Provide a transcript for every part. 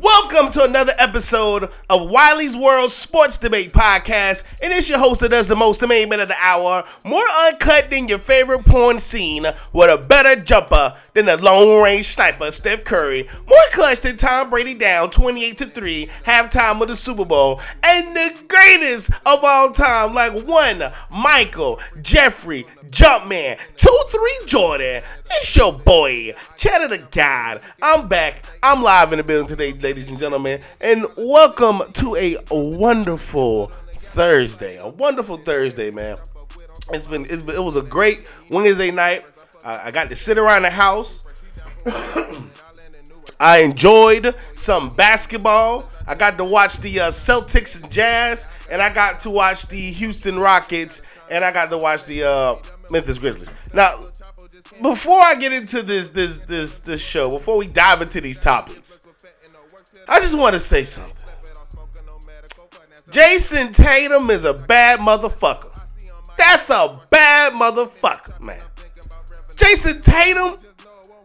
welcome to another episode of Wiley's World Sports Debate Podcast. And it's your host that does the most amazing of the hour, more uncut than your favorite porn scene, with a better jumper than the long range sniper, Steph Curry, more clutch than Tom Brady down 28 to 3, halftime of the Super Bowl, and the greatest of all time, like one Michael Jeffrey Jumpman, two three Jordan. It's your boy, Cheddar the God. I'm back. I'm live in the building today, ladies and gentlemen, and welcome to a wonderful Thursday. A wonderful Thursday, man. It's been, it's been it was a great Wednesday night. I, I got to sit around the house. I enjoyed some basketball. I got to watch the uh, Celtics and Jazz, and I got to watch the Houston Rockets, and I got to watch the uh, Memphis Grizzlies. Now, before I get into this this this this show, before we dive into these topics, I just want to say something. Jayson Tatum is a bad motherfucker. That's a bad motherfucker, man. Jayson Tatum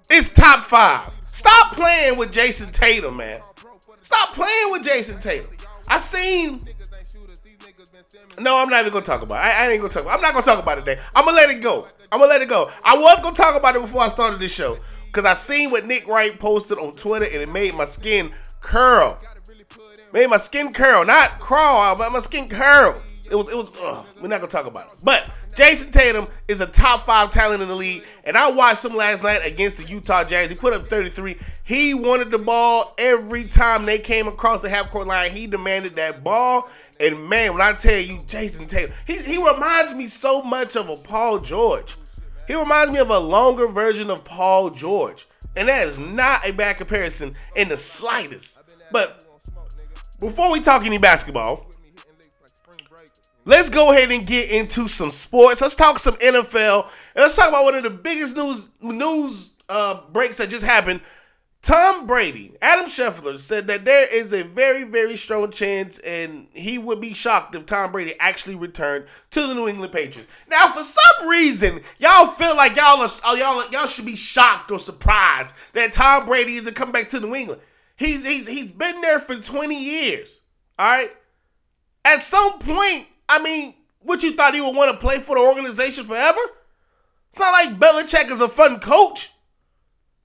is top five. Stop playing with Jayson Tatum, man. Stop playing with Jayson Tatum. I seen. No, I'm not even gonna talk about it. I, I ain't gonna talk. About it. I'm not gonna talk about it today. I'm gonna let it go. I'm gonna let it go. I was gonna talk about it before I started this show because I seen what Nick Wright posted on Twitter and it made my skin curl. Made my skin curl, not crawl, but my skin curl. It was, it was. Ugh, we're not gonna talk about it. But Jayson Tatum is a top five talent in the league, and I watched him last night against the Utah Jazz. He put up 33. He wanted the ball every time they came across the half court line. He demanded that ball, and man, when I tell you, Jayson Tatum, he he reminds me so much of a Paul George. He reminds me of a longer version of Paul George, and that is not a bad comparison in the slightest. But before we talk any basketball. Let's go ahead and get into some sports. Let's talk some NFL. And let's talk about one of the biggest news news uh, breaks that just happened. Tom Brady, Adam Schefter said that there is a very, very strong chance, and he would be shocked if Tom Brady actually returned to the New England Patriots. Now, for some reason, y'all feel like y'all are, oh, y'all y'all should be shocked or surprised that Tom Brady is to come back to New England. He's he's he's been there for 20 years. All right. At some point, I mean, what you thought he would want to play for the organization forever? It's not like Belichick is a fun coach.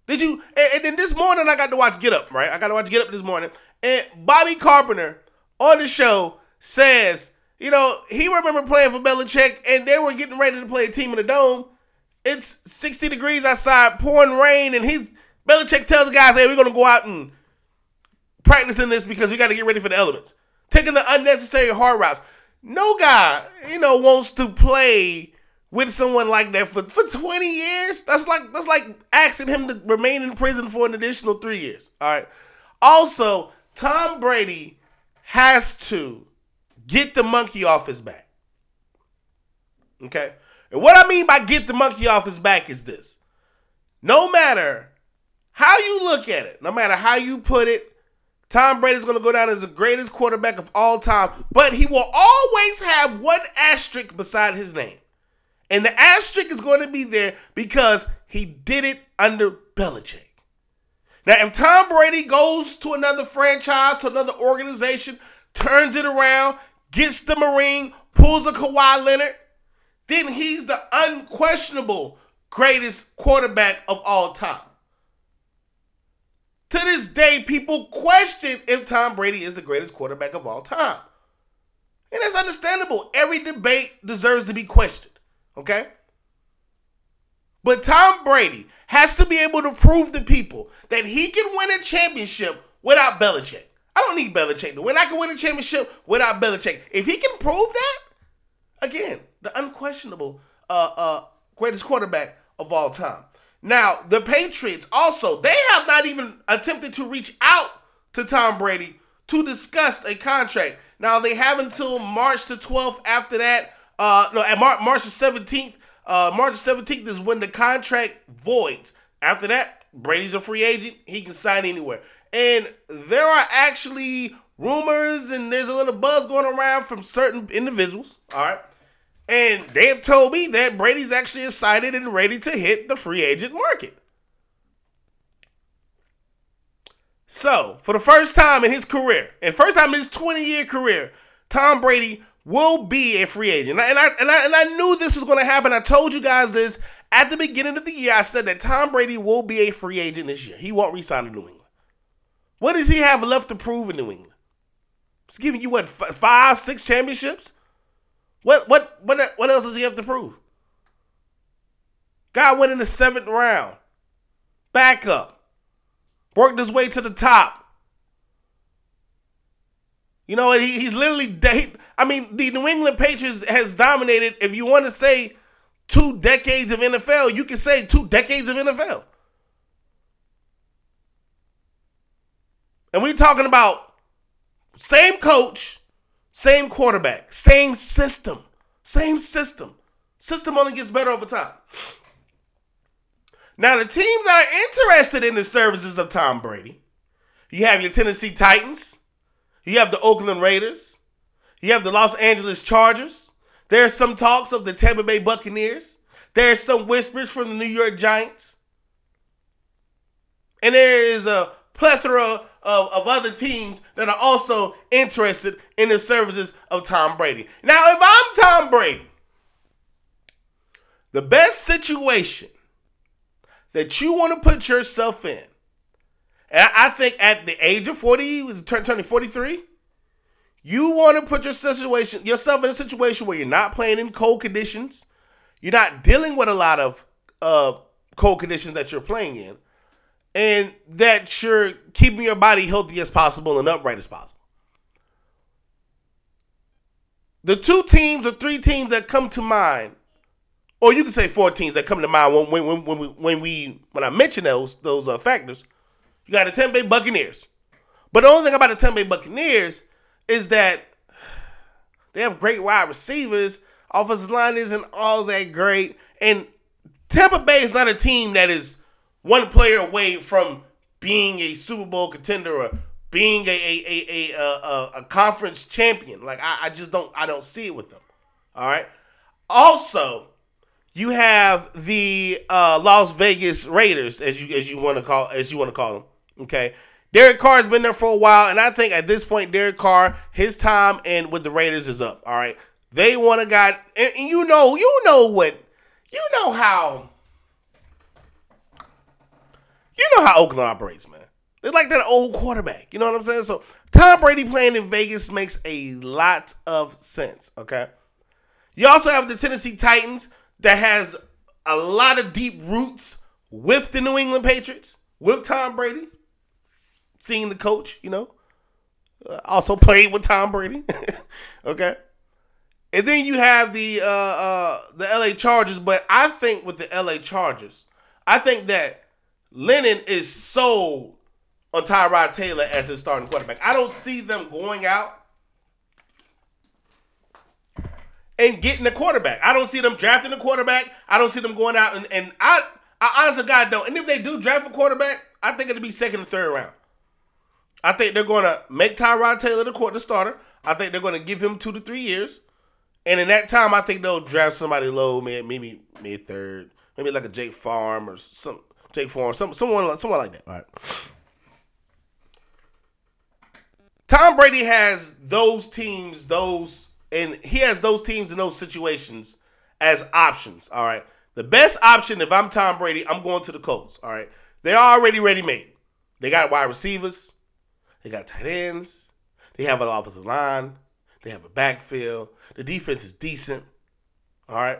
Did you? And, and, then this morning I got to watch Get Up, right? I got to watch Get Up this morning, and Bobby Carpenter on the show says, you know, he remember playing for Belichick, and they were getting ready to play a team in the dome. It's 60 degrees outside, pouring rain, and he Belichick tells the guys, hey, we're gonna go out and practice in this because we got to get ready for the elements. Taking the unnecessary hard routes. No guy, you know, wants to play with someone like that for, for 20 years. That's like that's like asking him to remain in prison for an additional three years. All right. Also, Tom Brady has to get the monkey off his back. Okay. And what I mean by get the monkey off his back is this. No matter how you look at it, no matter how you put it, Tom Brady's going to go down as the greatest quarterback of all time, but he will always have one asterisk beside his name. And the asterisk is going to be there because he did it under Belichick. Now, if Tom Brady goes to another franchise, to another organization, turns it around, gets the Marine, pulls a Kawhi Leonard, then he's the unquestionable greatest quarterback of all time. To this day, people question if Tom Brady is the greatest quarterback of all time. And that's understandable. Every debate deserves to be questioned. Okay? But Tom Brady has to be able to prove to people that he can win a championship without Belichick. I don't need Belichick to win. I can win a championship without Belichick. If he can prove that, again, the unquestionable uh, uh, greatest quarterback of all time. Now, the Patriots also, they have not even attempted to reach out to Tom Brady to discuss a contract. Now, they have until March the 12th after that. Uh, no, at Mar- March the 17th. Uh, March the 17th is when the contract voids. After that, Brady's a free agent. He can sign anywhere. And there are actually rumors and there's a little buzz going around from certain individuals. All right and they have told me that Brady's actually excited and ready to hit the free agent market. So, for the first time in his career, and first time in his 20 year career, Tom Brady will be a free agent. And I, and I, and I knew this was going to happen. I told you guys this at the beginning of the year. I said that Tom Brady will be a free agent this year. He won't resign in New England. What does he have left to prove in New England? He's giving you what five, six championships. What what what what else does he have to prove? Guy went in the seventh round, backup, worked his way to the top. You know, he, he's literally. I mean, the New England Patriots has dominated. If you want to say two decades of NFL, you can say two decades of NFL. And we're talking about same coach, same quarterback, same system, same system. System only gets better over time. Now, the teams that are interested in the services of Tom Brady, you have your Tennessee Titans, you have the Oakland Raiders, you have the Los Angeles Chargers. There's some talks of the Tampa Bay Buccaneers. There's some whispers from the New York Giants. And there is a plethora of, of other teams that are also interested in the services of Tom Brady. Now, if I'm Tom Brady, the best situation that you want to put yourself in, and I think at the age of 40, turning 43, you want to put your situation yourself in a situation where you're not playing in cold conditions, you're not dealing with a lot of uh, cold conditions that you're playing in, and that you're keeping your body healthy as possible and upright as possible. The two teams or three teams that come to mind, or you can say four teams that come to mind when when when, we, when we when I mention those those uh, factors, you got the Tampa Bay Buccaneers. But the only thing about the Tampa Bay Buccaneers is that they have great wide receivers. Offensive line isn't all that great, and Tampa Bay is not a team that is one player away from being a Super Bowl contender or being a a a a, a, a conference champion. Like I, I just don't I don't see it with them. All right. Also, you have the uh, Las Vegas Raiders, as you as you want to call as you want to call them. Okay. Derek Carr's been there for a while, and I think at this point, Derek Carr, his time and with the Raiders is up. All right. They want a guy, and, and you know, you know what, you know how you know how Oakland operates, man. They're like that old quarterback. You know what I'm saying? So Tom Brady playing in Vegas makes a lot of sense. Okay. You also have the Tennessee Titans that has a lot of deep roots with the New England Patriots, with Tom Brady, seeing the coach, you know, uh, also played with Tom Brady. okay. And then you have the uh, uh, the LA Chargers, but I think with the LA Chargers, I think that Lennon is sold on Tyrod Taylor as his starting quarterback. I don't see them going out and getting a quarterback. I don't see them drafting a quarterback. I don't see them going out and, and I I honestly God don't. And if they do draft a quarterback, I think it'll be second or third round. I think they're gonna make Tyrod Taylor the quarter starter. I think they're gonna give him two to three years. And in that time, I think they'll draft somebody low, maybe mid third, maybe like a Jake Fromm or some Jake Fromm, some someone someone like that. All right. Tom Brady has those teams, those and he has those teams in those situations as options. All right. The best option if I'm Tom Brady, I'm going to the Colts. All right. They're already ready made. They got wide receivers. They got tight ends. They have an offensive line. They have a backfield. The defense is decent. All right.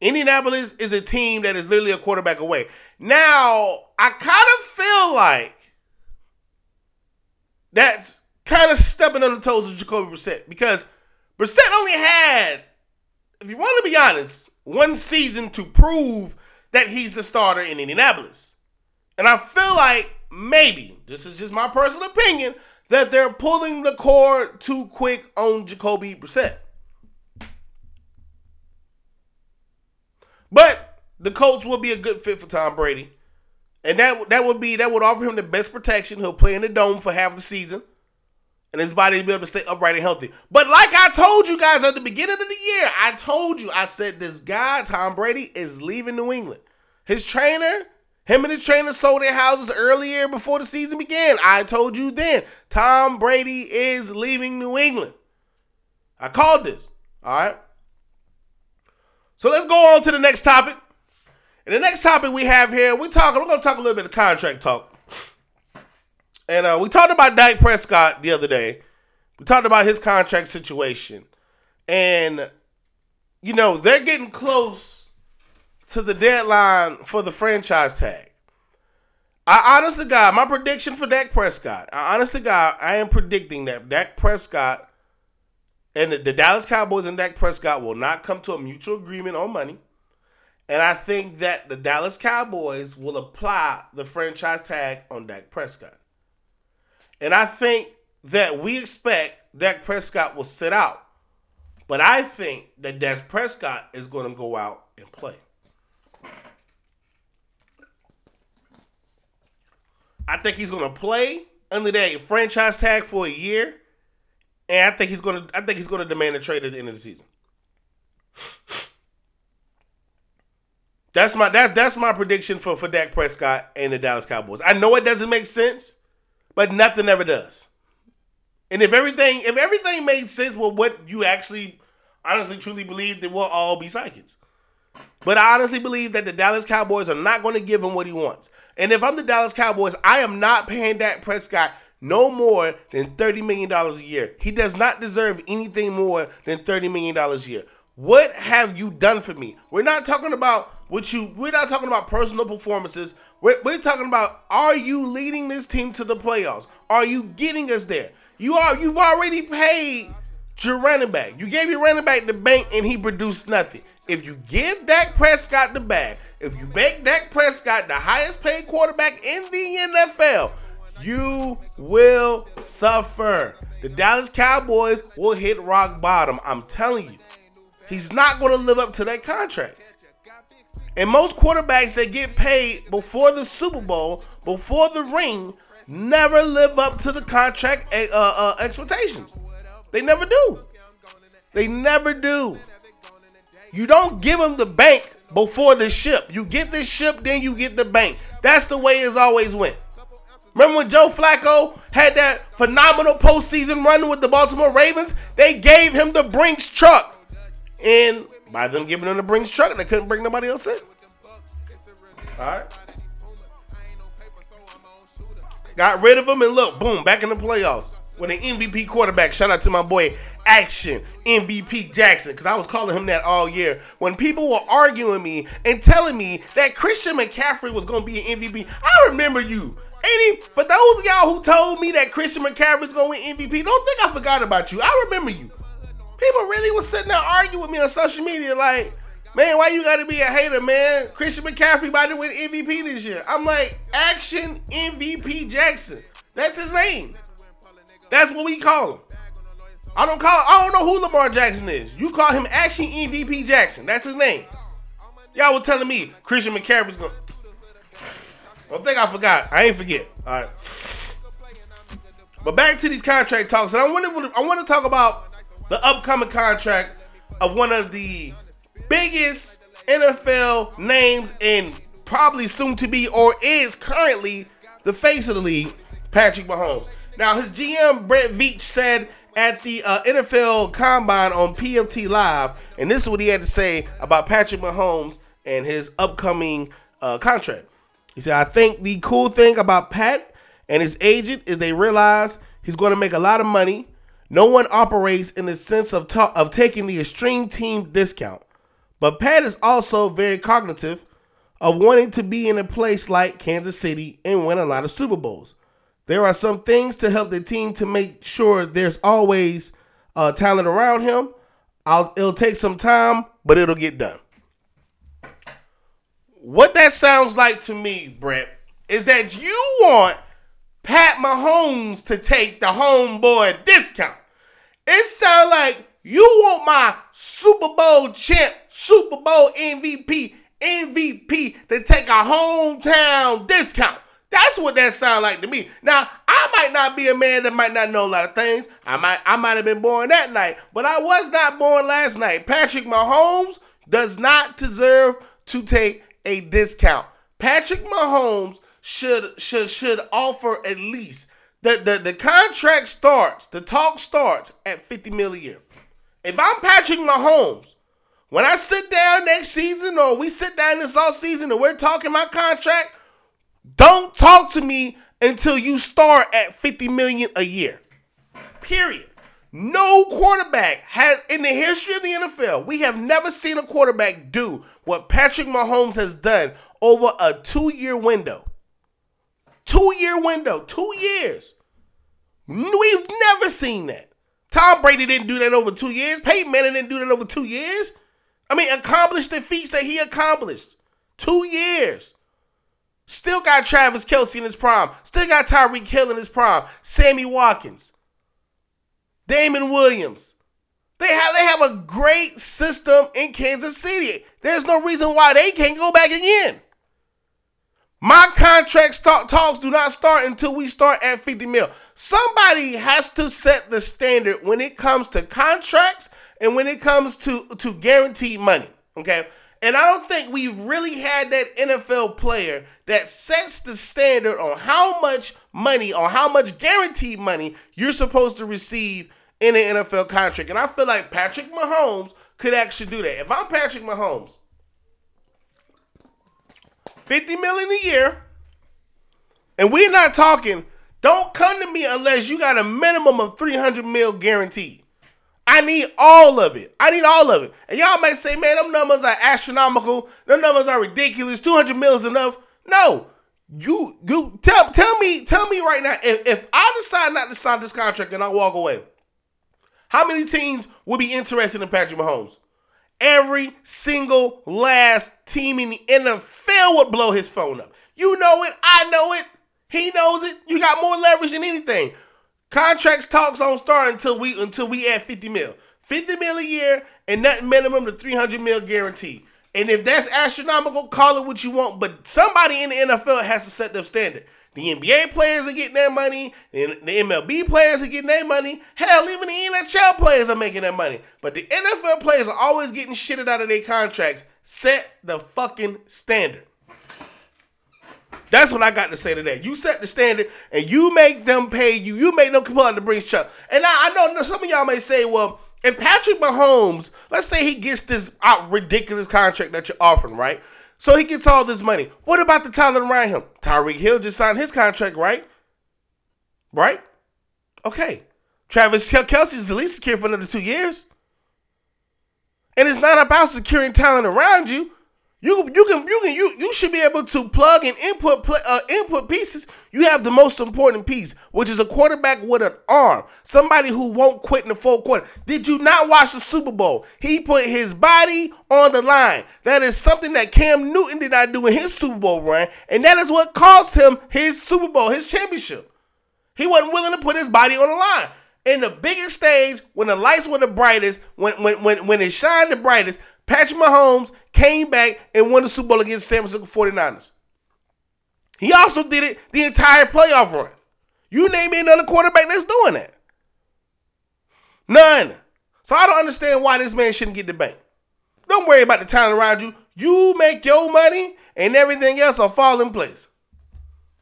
Indianapolis is a team that is literally a quarterback away. Now, I kind of feel like that's kind of stepping on the toes of Jacoby Brissett because Brissett only had, if you want to be honest, one season to prove that he's the starter in Indianapolis. And I feel like maybe, this is just my personal opinion, that they're pulling the cord too quick on Jacoby Brissett. But the Colts will be a good fit for Tom Brady. And that that would be that would offer him the best protection. He'll play in the dome for half the season. And his body will be able to stay upright and healthy. But like I told you guys at the beginning of the year, I told you, I said this guy, Tom Brady, is leaving New England. His trainer Him and his trainer sold their houses earlier before the season began. I told you then, Tom Brady is leaving New England. I called this. All right. So let's go on to the next topic. And the next topic we have here, we're talking. We're gonna talk a little bit of contract talk. And uh, we talked about Dak Prescott the other day. We talked about his contract situation, and you know they're getting close to the deadline for the franchise tag. I honestly, God, my prediction for Dak Prescott. I honestly, God, I am predicting that Dak Prescott and the, the Dallas Cowboys and Dak Prescott will not come to a mutual agreement on money. And I think that the Dallas Cowboys will apply the franchise tag on Dak Prescott. And I think that we expect Dak Prescott will sit out. But I think that Dak Prescott is going to go out and play. I think he's going to play under that franchise tag for a year, and I think he's going to. I think he's to demand a trade at the end of the season. That's my that that's my prediction for for Dak Prescott and the Dallas Cowboys. I know it doesn't make sense, but nothing ever does. And if everything if everything made sense, well, what you actually honestly truly believe, then we'll all be psychics. But I honestly believe that the Dallas Cowboys are not going to give him what he wants. And if I'm the Dallas Cowboys, I am not paying Dak Prescott no more than $30 million a year. He does not deserve anything more than $30 million a year. What have you done for me? We're not talking about what you we're not talking about personal performances. We're, we're talking about are you leading this team to the playoffs? Are you getting us there? You are you've already paid your running back. You gave your running back the bank and he produced nothing. If you give Dak Prescott the bag, if you make Dak Prescott the highest paid quarterback in the NFL, you will suffer. The Dallas Cowboys will hit rock bottom. I'm telling you. He's not going to live up to that contract. And most quarterbacks that get paid before the Super Bowl, before the ring, never live up to the contract uh, uh, expectations. They never do. They never do. You don't give them the bank before the ship. You get the ship, then you get the bank. That's the way it's always went. Remember when Joe Flacco had that phenomenal postseason run with the Baltimore Ravens? They gave him the Brinks truck. And by them giving him the Brinks truck, they couldn't bring nobody else in. All right. Got rid of him and look, boom, back in the playoffs with an MVP quarterback. Shout out to my boy Action MVP Jackson, because I was calling him that all year. When people were arguing me and telling me that Christian McCaffrey was going to be an MVP, I remember you. Any for those of y'all who told me that Christian McCaffrey's going to win MVP, don't think I forgot about you. I remember you. People really was sitting there arguing with me on social media, like, man, why you got to be a hater, man? Christian McCaffrey about to win MVP this year. I'm like, Action MVP Jackson. That's his name. That's what we call him. I don't call. I don't know who Lamar Jackson is. You call him Action MVP Jackson. That's his name. Y'all were telling me Christian McCaffrey's going. Don't think I forgot. I ain't forget. All right. But back to these contract talks, and I want to. I want to talk about the upcoming contract of one of the biggest NFL names and probably soon to be or is currently the face of the league, Patrick Mahomes. Now, his GM Brett Veach said at the uh, NFL Combine on PFT Live, and this is what he had to say about Patrick Mahomes and his upcoming uh, contract. He said, "I think the cool thing about Pat and his agent is they realize he's going to make a lot of money no one operates in the sense of, ta- of taking the extreme team discount. But Pat is also very cognitive of wanting to be in a place like Kansas City and win a lot of Super Bowls. There are some things to help the team to make sure there's always uh, talent around him. I'll, it'll take some time, but it'll get done. What that sounds like to me, Brett, is that you want Pat Mahomes to take the homeboy discount. It sounds like you want my Super Bowl champ, Super Bowl MVP, MVP to take a hometown discount. That's what that sounds like to me. Now, I might not be a man that might not know a lot of things. I might I might have been born that night, but I was not born last night. Patrick Mahomes does not deserve to take a discount. Patrick Mahomes should should should offer at least the, the, the contract starts, the talk starts at 50 million a year. If I'm Patrick Mahomes, when I sit down next season or we sit down this off season and we're talking my contract, don't talk to me until you start at 50 million a year. Period. No quarterback has in the history of the NFL, we have never seen a quarterback do what Patrick Mahomes has done over a two-year window. Two-year window, two years. We've never seen that. Tom Brady didn't do that over two years. Peyton Manning didn't do that over two years. I mean, accomplished the feats that he accomplished. Two years. Still got Travis Kelce in his prime. Still got Tyreek Hill in his prime. Sammy Watkins. Damien Williams. They have they have a great system in Kansas City. There's no reason why they can't go back again. My contract start, talks do not start until we start at 50 mil. Somebody has to set the standard when it comes to contracts and when it comes to, to guaranteed money. Okay. And I don't think we've really had that NFL player that sets the standard on how much money or how much guaranteed money you're supposed to receive in an NFL contract. And I feel like Patrick Mahomes could actually do that. If I'm Patrick Mahomes, 50 million a year. And we're not talking, don't come to me unless you got a minimum of 300 mil guaranteed. I need all of it. I need all of it. And y'all might say, man, them numbers are astronomical. Them numbers are ridiculous. 200 mil is enough. No. You you tell tell me tell me right now if, if I decide not to sign this contract and I walk away, how many teams would be interested in Patrick Mahomes? Every single last team in the NFL would blow his phone up. You know it. I know it. He knows it. You got more leverage than anything. Contracts talks don't start until we until we add 50 mil. 50 mil a year and nothing minimum to 300 mil guarantee. And if that's astronomical, call it what you want. But somebody in the NFL has to set the standard. The NBA players are getting their money, and the MLB players are getting their money. Hell, even the NHL players are making their money. But the NFL players are always getting shitted out of their contracts. Set the fucking standard. That's what I got to say to that. You set the standard and you make them pay you. You make them pull to the Brinks truck. And I, I know some of y'all may say, well, if Patrick Mahomes, let's say he gets this ridiculous contract that you're offering, right? So he gets all this money. What about the talent around him? Tyreek Hill just signed his contract, right? Right? Okay. Travis Kelce is at least secure for another two years. And it's not about securing talent around you. You you can you can you you should be able to plug and input uh, input pieces. You have the most important piece, which is a quarterback with an arm, somebody who won't quit in the fourth quarter. Did you not watch the Super Bowl? He put his body on the line. That is something that Cam Newton did not do in his Super Bowl run, and that is what cost him his Super Bowl, his championship. He wasn't willing to put his body on the line in the biggest stage, when the lights were the brightest, when when when, when it shined the brightest, Patrick Mahomes came back and won the Super Bowl against San Francisco 49ers. He also did it the entire playoff run. You name me another quarterback that's doing that. None. So I don't understand why this man shouldn't get the bank. Don't worry about the talent around you. You make your money and everything else will fall in place.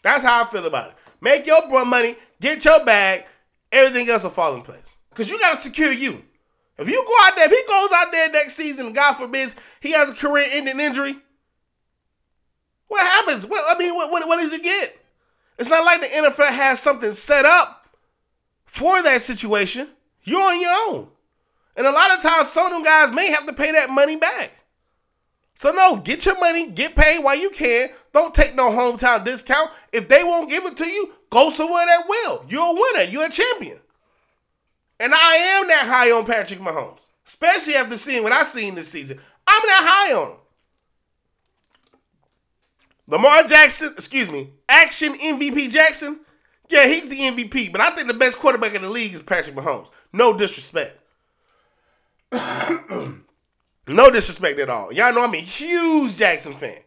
That's how I feel about it. Make your money, get your bag, everything else will fall in place. Because you got to secure you. If you go out there, if he goes out there next season, God forbids, he has a career-ending injury. What happens? What I mean, what, what, what does he get? It's not like the NFL has something set up for that situation. You're on your own. And a lot of times, some of them guys may have to pay that money back. So no, get your money, get paid while you can. Don't take no hometown discount. If they won't give it to you, go somewhere that will. You're a winner. You're a champion. And I am that high on Patrick Mahomes, especially after seeing what I seen this season. I'm that high on him. Lamar Jackson, excuse me, action MVP Jackson. Yeah, he's the MVP, but I think the best quarterback in the league is Patrick Mahomes. No disrespect. no disrespect at all. Y'all know I'm a huge Jackson fan.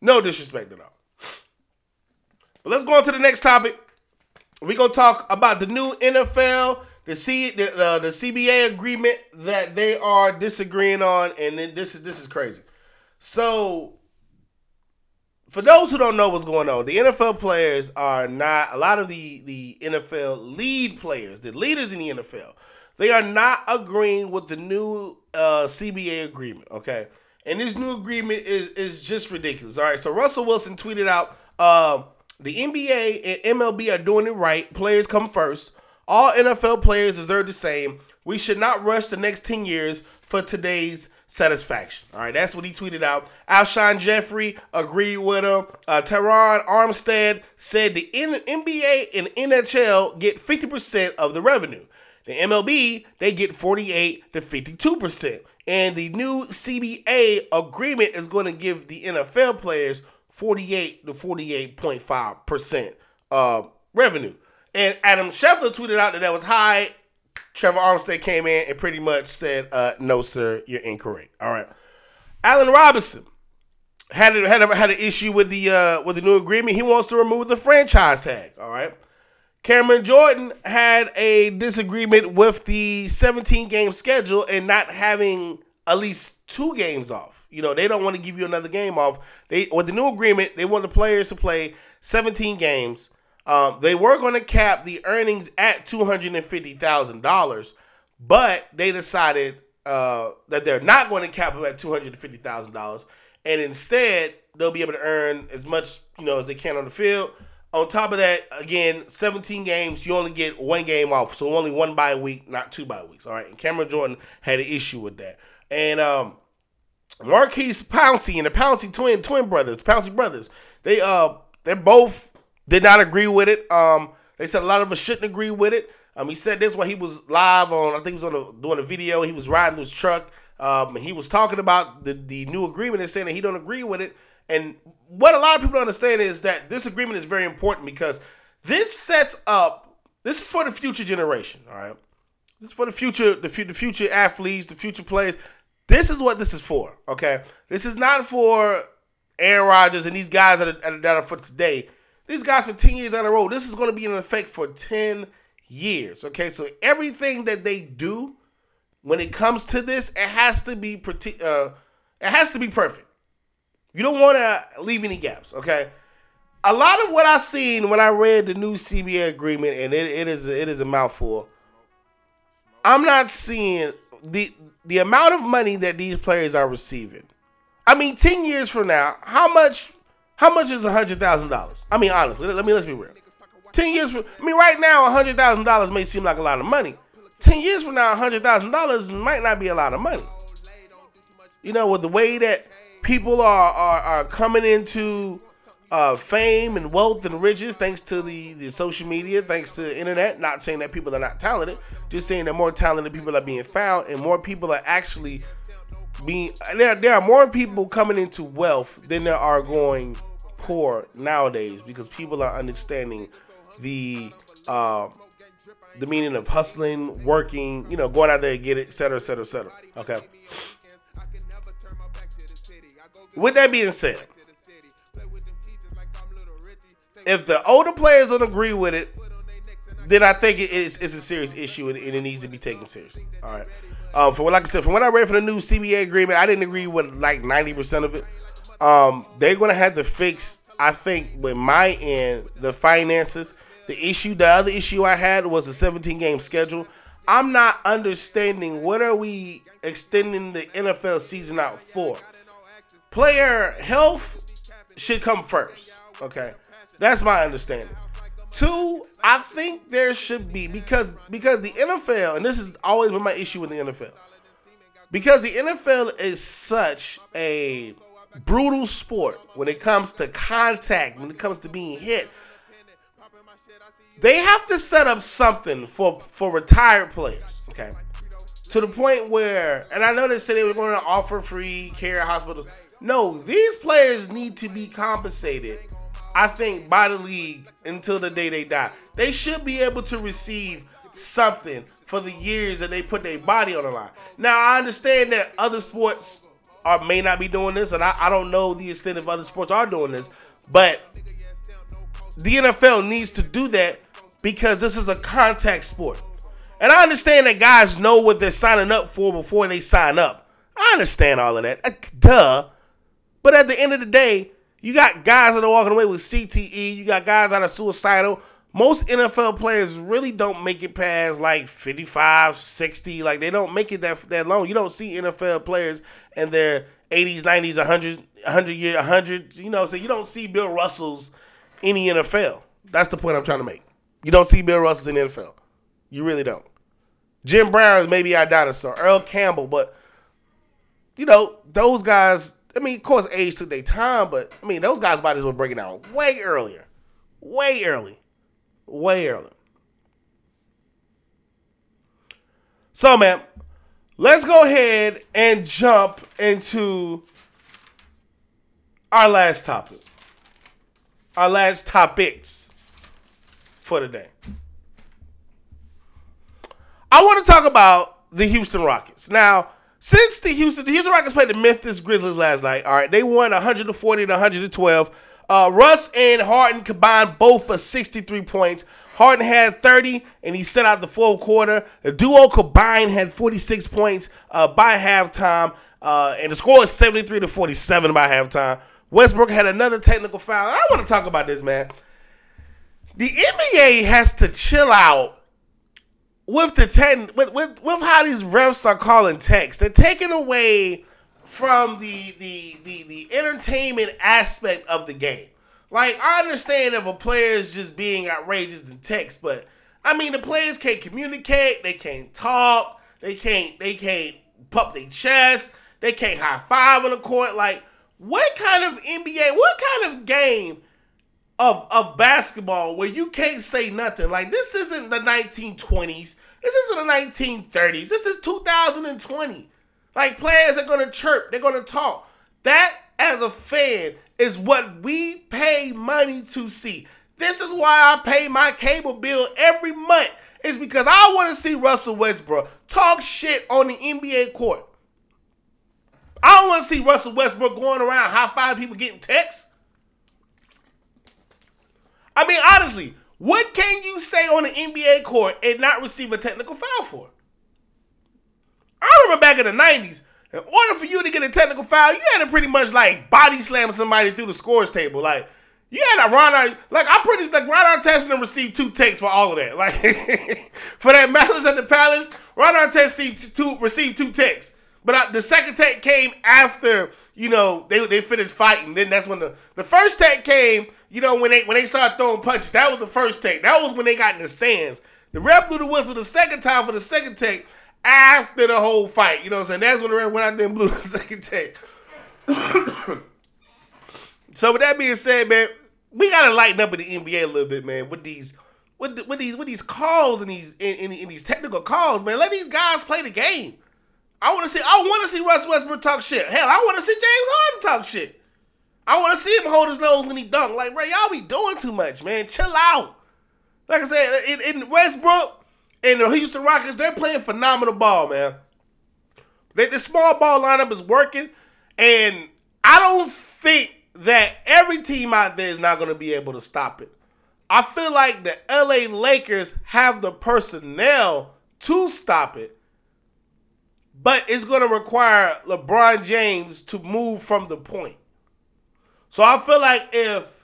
No disrespect at all. But let's go on to the next topic. We're gonna talk about the new NFL the C the, uh, the CBA agreement that they are disagreeing on, and then this is this is crazy. So for those who don't know what's going on, the NFL players are not a lot of the the NFL lead players, the leaders in the NFL. They are not agreeing with the new uh, CBA agreement. Okay, and this new agreement is is just ridiculous. All right, so Russell Wilson tweeted out, uh, "The NBA and MLB are doing it right. Players come first. All NFL players deserve the same. We should not rush the next ten years for today's satisfaction. All right, that's what he tweeted out. Alshon Jeffery agreed with him. Uh, Terron Armstead said the N- NBA and NHL get 50% of the revenue. The MLB, they get 48 to 52%. And the new CBA agreement is going to give the NFL players 48 to 48.5% uh, revenue. And Adam Schefter tweeted out that that was high Trevor Armstead came in and pretty much said, uh, "No, sir, you're incorrect." All right. Allen Robinson had a, had a, had an issue with the uh, with the new agreement. He wants to remove the franchise tag. All right. Cameron Jordan had a disagreement with the 17 game schedule and not having at least two games off. You know, they don't want to give you another game off. They with the new agreement, they want the players to play 17 games um, they were going to cap the earnings at two hundred and fifty thousand dollars, but they decided uh, that they're not going to cap them at two hundred and fifty thousand dollars, and instead they'll be able to earn as much you know as they can on the field. On top of that, again, 17 games, you only get one game off, so only one bye week, not two bye weeks. All right, and Cameron Jordan had an issue with that, and um, Maurkice Pouncey and the Pouncey twin twin brothers, Pouncey brothers, they uh they're both did not agree with it. Um, they said a lot of us shouldn't agree with it. Um, he said this while he was live on, I think he was on a, doing a video. He was riding his truck. Um, he was talking about the, the new agreement and saying that he don't agree with it. And what a lot of people understand is that this agreement is very important because this sets up. This is for the future generation. All right, this is for the future, the, the future athletes, the future players. This is what this is for. Okay, this is not for Aaron Rodgers and these guys that are, that are for today. These guys for 10 years down the road, this is going to be in effect for 10 years. Okay, so everything that they do when it comes to this, it has to be uh, it has to be perfect. You don't want to leave any gaps. Okay, a lot of what I seen when I read the new CBA agreement, and it, it is it is a mouthful. I'm not seeing the the amount of money that these players are receiving. I mean, ten years from now, how much how much is hundred thousand dollars? I mean, honestly, let me let's be real. Ten years from, I mean, right now, hundred thousand dollars may seem like a lot of money. Ten years from now, hundred thousand dollars might not be a lot of money. You know, with the way that people are are, are coming into uh, fame and wealth and riches thanks to the, the social media, thanks to the internet. Not saying that people are not talented, just saying that more talented people are being found and more people are actually being there there are more people coming into wealth than there are going poor nowadays because people are understanding the uh, the meaning of hustling, working, you know, going out there and get it, et cetera, et cetera, et cetera. Okay. With that being said, if the older players don't agree with it, then I think it is it's a serious issue and, and it needs to be taken seriously. All right. Um, for what, like I said, from what I read from the new CBA agreement, I didn't agree with like ninety percent of it. Um, they're gonna have to fix, I think, with my end, the finances. The issue, the other issue I had was the 17 game schedule. I'm not understanding what are we extending the NFL season out for. Player health should come first. Okay, that's my understanding. Two, I think there should be because because the NFL, and this has always been my issue with the NFL, because the NFL is such a brutal sport when it comes to contact, when it comes to being hit. They have to set up something for for retired players, okay? To the point where, and I know they said they were going to offer free care hospitals. No, these players need to be compensated I think, by the league until the day they die. They should be able to receive something for the years that they put their body on the line. Now, I understand that other sports are may not be doing this, and I, I don't know the extent of other sports are doing this, but the NFL needs to do that because this is a contact sport. And I understand that guys know what they're signing up for before they sign up. I understand all of that. Uh, duh. But at the end of the day, You got guys that are walking away with CTE. You got guys that are suicidal. Most NFL players really don't make it past like 55, 60. Like they don't make it that that long. You don't see NFL players in their 80s, 90s, 100, 100 year, 100. You know, so you don't see Bill Russell's in the NFL. That's the point I'm trying to make. You don't see Bill Russell's in the NFL. You really don't. Jim Brown is maybe our dinosaur. Earl Campbell, but you know those guys I mean, of course, age took their time, but I mean, those guys' bodies were breaking down way earlier, way early, way early. So, man, let's go ahead and jump into our last topic, our last topics for today. I want to talk about the Houston Rockets. Now, since the Houston, the Houston Rockets played the Memphis Grizzlies last night, all right, they won 140 to 112. Uh, Russ and Harden combined both for 63 points. Harden had 30, and he set out the fourth quarter. The duo combined had 46 points uh, by halftime, uh, and the score is 73 to 47 by halftime. Westbrook had another technical foul. I want to talk about this, man. The NBA has to chill out with the ten with, with with how these refs are calling text, they're taking away from the the the the entertainment aspect of the game. Like I understand if a player is just being outrageous in text, but I mean the players can't communicate, they can't talk, they can't they can't pump their chest, they can't high five on the court. Like what kind of NBA, what kind of game of of basketball where you can't say nothing. Like this isn't the 1920s. This isn't the 1930s. This is 2020. Like players are gonna chirp. They're gonna talk. That as a fan is what we pay money to see. This is why I pay my cable bill every month. Is because I want to see Russell Westbrook talk shit on the NBA court. I don't want to see Russell Westbrook going around high five people getting texts. I mean, honestly, what can you say on an NBA court and not receive a technical foul for? I remember back in the 90s, in order for you to get a technical foul, you had to pretty much like body slam somebody through the scores table. Like, you had run out, like, I'm pretty, like, Ron Artest and received two takes for all of that. Like, for that Malice at the Palace, Ron Artest received two, received two takes. But I, the second take came after you know they they finished fighting. Then that's when the the first take came. You know when they when they started throwing punches. That was the first take. That was when they got in the stands. The ref blew the whistle the second time for the second take after the whole fight. You know what I'm saying? That's when the ref went out there and blew the second take. so with that being said, man, we gotta lighten up in the NBA a little bit, man. With these with, the, with these with these calls and these in, in, in these technical calls, man. Let these guys play the game. I want to see. I want to see Russ Westbrook talk shit. Hell, I want to see James Harden talk shit. I want to see him hold his nose when he dunk. Like, bro, y'all be doing too much, man. Chill out. Like I said, in, in Westbrook and the Houston Rockets, they're playing phenomenal ball, man. They, the small ball lineup is working, and I don't think that every team out there is not going to be able to stop it. I feel like the LA Lakers have the personnel to stop it. But it's going to require LeBron James to move from the point. So I feel like if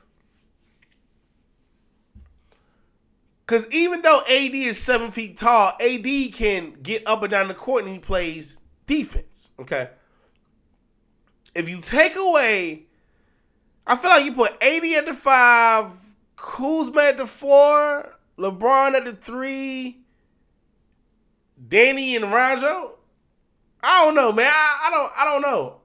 Because even though AD is seven feet tall, AD can get up and down the court and he plays defense. Okay. If you take away, I feel like you put AD at the five, Kuzma at the four, LeBron at the three, Danny and Rajo. I don't know, man. I, I don't. I don't know.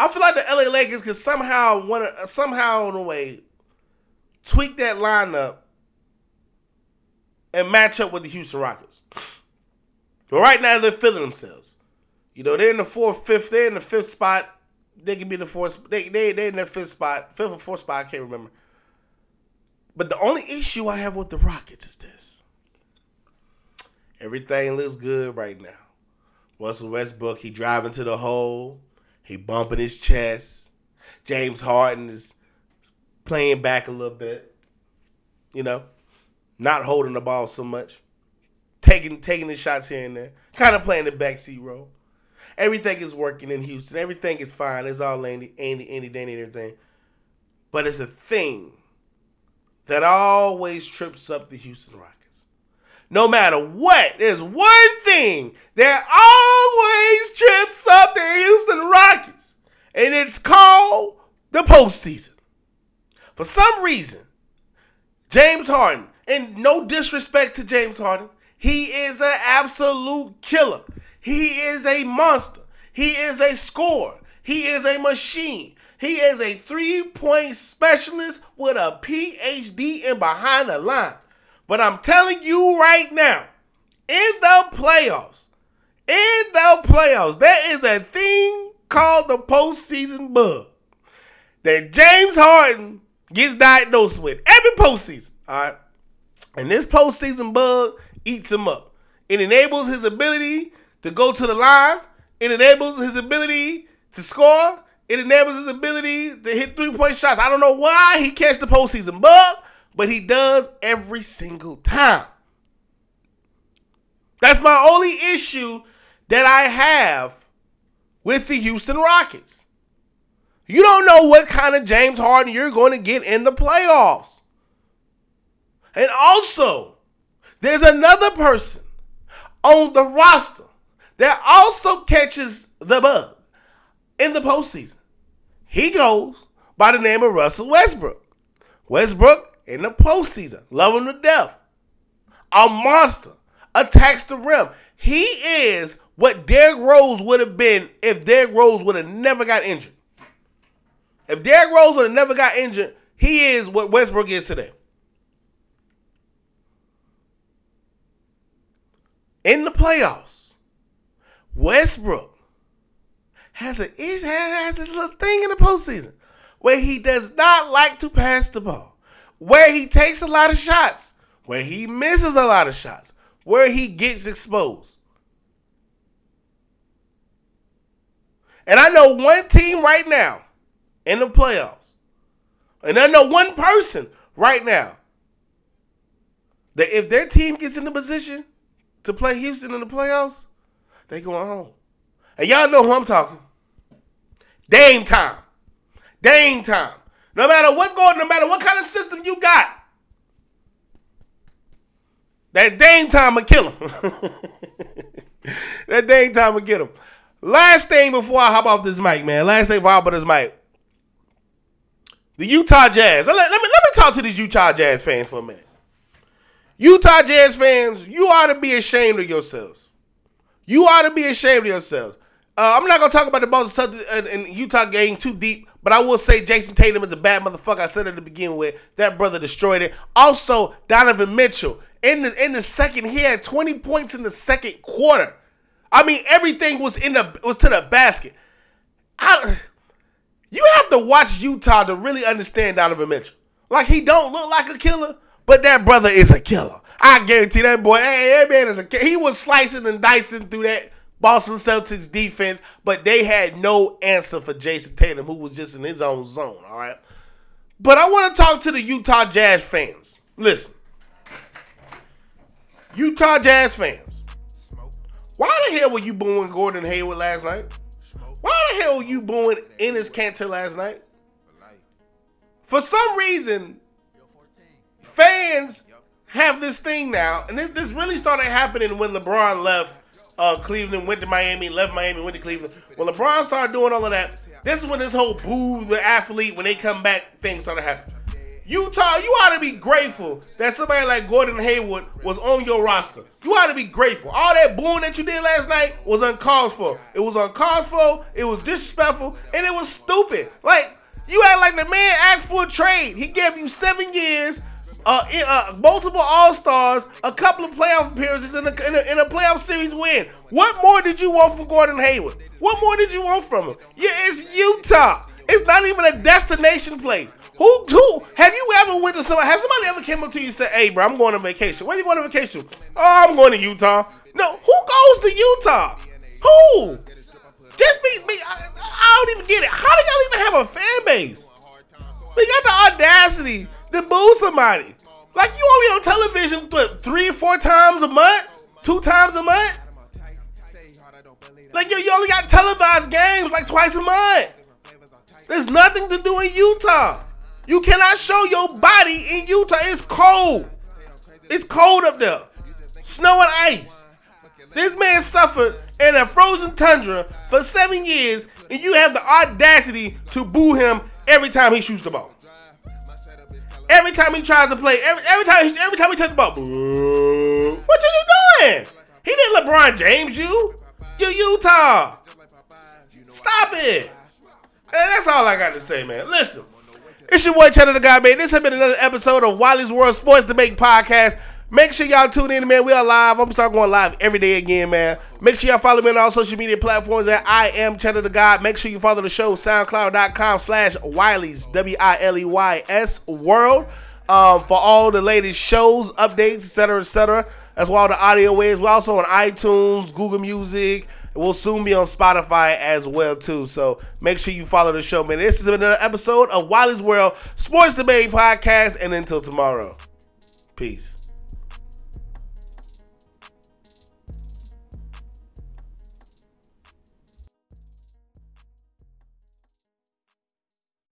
I feel like the LA Lakers could somehow to somehow in a way tweak that lineup and match up with the Houston Rockets. But right now they're feeling themselves. You know, they're in the fourth, fifth, they're in the fifth spot. They can be the fourth. They they they in the fifth spot, fifth or fourth spot. I can't remember. But the only issue I have with the Rockets is this: everything looks good right now. Russell Westbrook, he driving to the hole. He bumping his chest. James Harden is playing back a little bit. You know, not holding the ball so much. Taking taking the shots here and there. Kind of playing the backseat role. Everything is working in Houston. Everything is fine. It's all Andy, Andy, Andy, Danny, and everything. but it's a thing that always trips up the Houston Rockets. No matter what, there's one thing that always trips up the Houston Rockets, and it's called the postseason. For some reason, James Harden, and no disrespect to James Harden, he is an absolute killer. He is a monster. He is a scorer. He is a machine. He is a three point specialist with a PhD in behind the line. But I'm telling you right now, in the playoffs, in the playoffs, there is a thing called the postseason bug that James Harden gets diagnosed with every postseason. All right. And this postseason bug eats him up. It enables his ability to go to the line. It enables his ability to score. It enables his ability to hit three point shots. I don't know why he catch the postseason bug, but he does every single time. That's my only issue that I have with the Houston Rockets. You don't know what kind of James Harden you're going to get in the playoffs. And also, there's another person on the roster that also catches the bug in the postseason. He goes by the name of Russell Westbrook. Westbrook in the postseason, love him to death. A monster, attacks the rim. He is what Derrick Rose would have been if Derrick Rose would have never got injured. If Derrick Rose would have never got injured, he is what Westbrook is today. In the playoffs, Westbrook has a has, has this little thing in the postseason where he does not like to pass the ball, where he takes a lot of shots, where he misses a lot of shots, where he gets exposed. And I know one team right now in the playoffs, and I know one person right now that if their team gets in the position to play Houston in the playoffs, they going home. And y'all know who I'm talking. Dame time. Dame time. No matter what's going, no matter what kind of system you got, that Dame time will kill him. that Dame time will get him. Last thing before I hop off this mic, man. Last thing before I hop off this mic. The Utah Jazz. Let, let, me, let me talk to these Utah Jazz fans for a minute. Utah Jazz fans, you ought to be ashamed of yourselves. You ought to be ashamed of yourselves. Uh, I'm not gonna talk about the Boston Celtics and, Utah game too deep, but I will say Jayson Tatum is a bad motherfucker. I said it to begin with. That brother destroyed it. Also, Donovan Mitchell in the in the second, he had 20 points in the second quarter. I mean, everything was in the was to the basket. I, you have to watch Utah to really understand Donovan Mitchell. Like he don't look like a killer, but that brother is a killer. I guarantee that boy. Hey, that man is a. He was slicing and dicing through that Boston Celtics defense, but they had no answer for Jayson Tatum, who was just in his own zone. All right. But I want to talk to the Utah Jazz fans. Listen, Utah Jazz fans, why the hell were you booing Gordon Hayward last night? Why the hell were you booing Enes Kanter last night? For some reason, fans have this thing now, and this really started happening when LeBron left uh, Cleveland, went to Miami, left Miami, went to Cleveland. When LeBron started doing all of that, this is when this whole boo the athlete when they come back thing started happening. Utah, you ought to be grateful that somebody like Gordon Hayward was on your roster. You ought to be grateful. All that booing that you did last night was uncalled for. It was uncalled for. It was disrespectful, and it was stupid. Like you act like the man asked for a trade. He gave you seven years, uh, uh, multiple All Stars, a couple of playoff appearances, in a, in, a, in a playoff series win. What more did you want from Gordon Hayward? What more did you want from him? Yeah, it's Utah. It's not even a destination place. Who, who have you ever went to somebody? Have somebody ever came up to you and said, "Hey, bro, I'm going on vacation. Where you going on vacation? Oh, I'm going to Utah. No, who goes to Utah? Who? Just me, me. I, I don't even get it. How do y'all even have a fan base? We got the audacity to boo somebody. Like you only on television what, three four times a month, two times a month. Like you, you only got televised games like twice a month. There's nothing to do in Utah. You cannot show your body in Utah. It's cold. It's cold up there. Snow and ice. This man suffered in a frozen tundra for seven years, and you have the audacity to boo him every time he shoots the ball. Every time he tries to play, every, every time every time he touches the ball. What you doing? He didn't LeBron James you. You Utah. Stop it. And that's all I got to say, man. Listen, it's your boy Cheddar the God, man. This has been another episode of Wiley's World Sports Debate Podcast. Make sure y'all tune in, man. We are live. I'm gonna start going live every day again, man. Make sure y'all follow me on all social media platforms at I am Cheddar the God. Make sure you follow the show, soundcloud.com slash Wiley's, W-I-L-E-Y-S World. Um, for all the latest shows, updates, etc., etc. That's where all the audio is. We're also on iTunes, Google Music. We'll soon be on Spotify as well, too. So make sure you follow the show, man. This been another episode of Wiley's World Sports Debate Podcast. And until tomorrow, peace.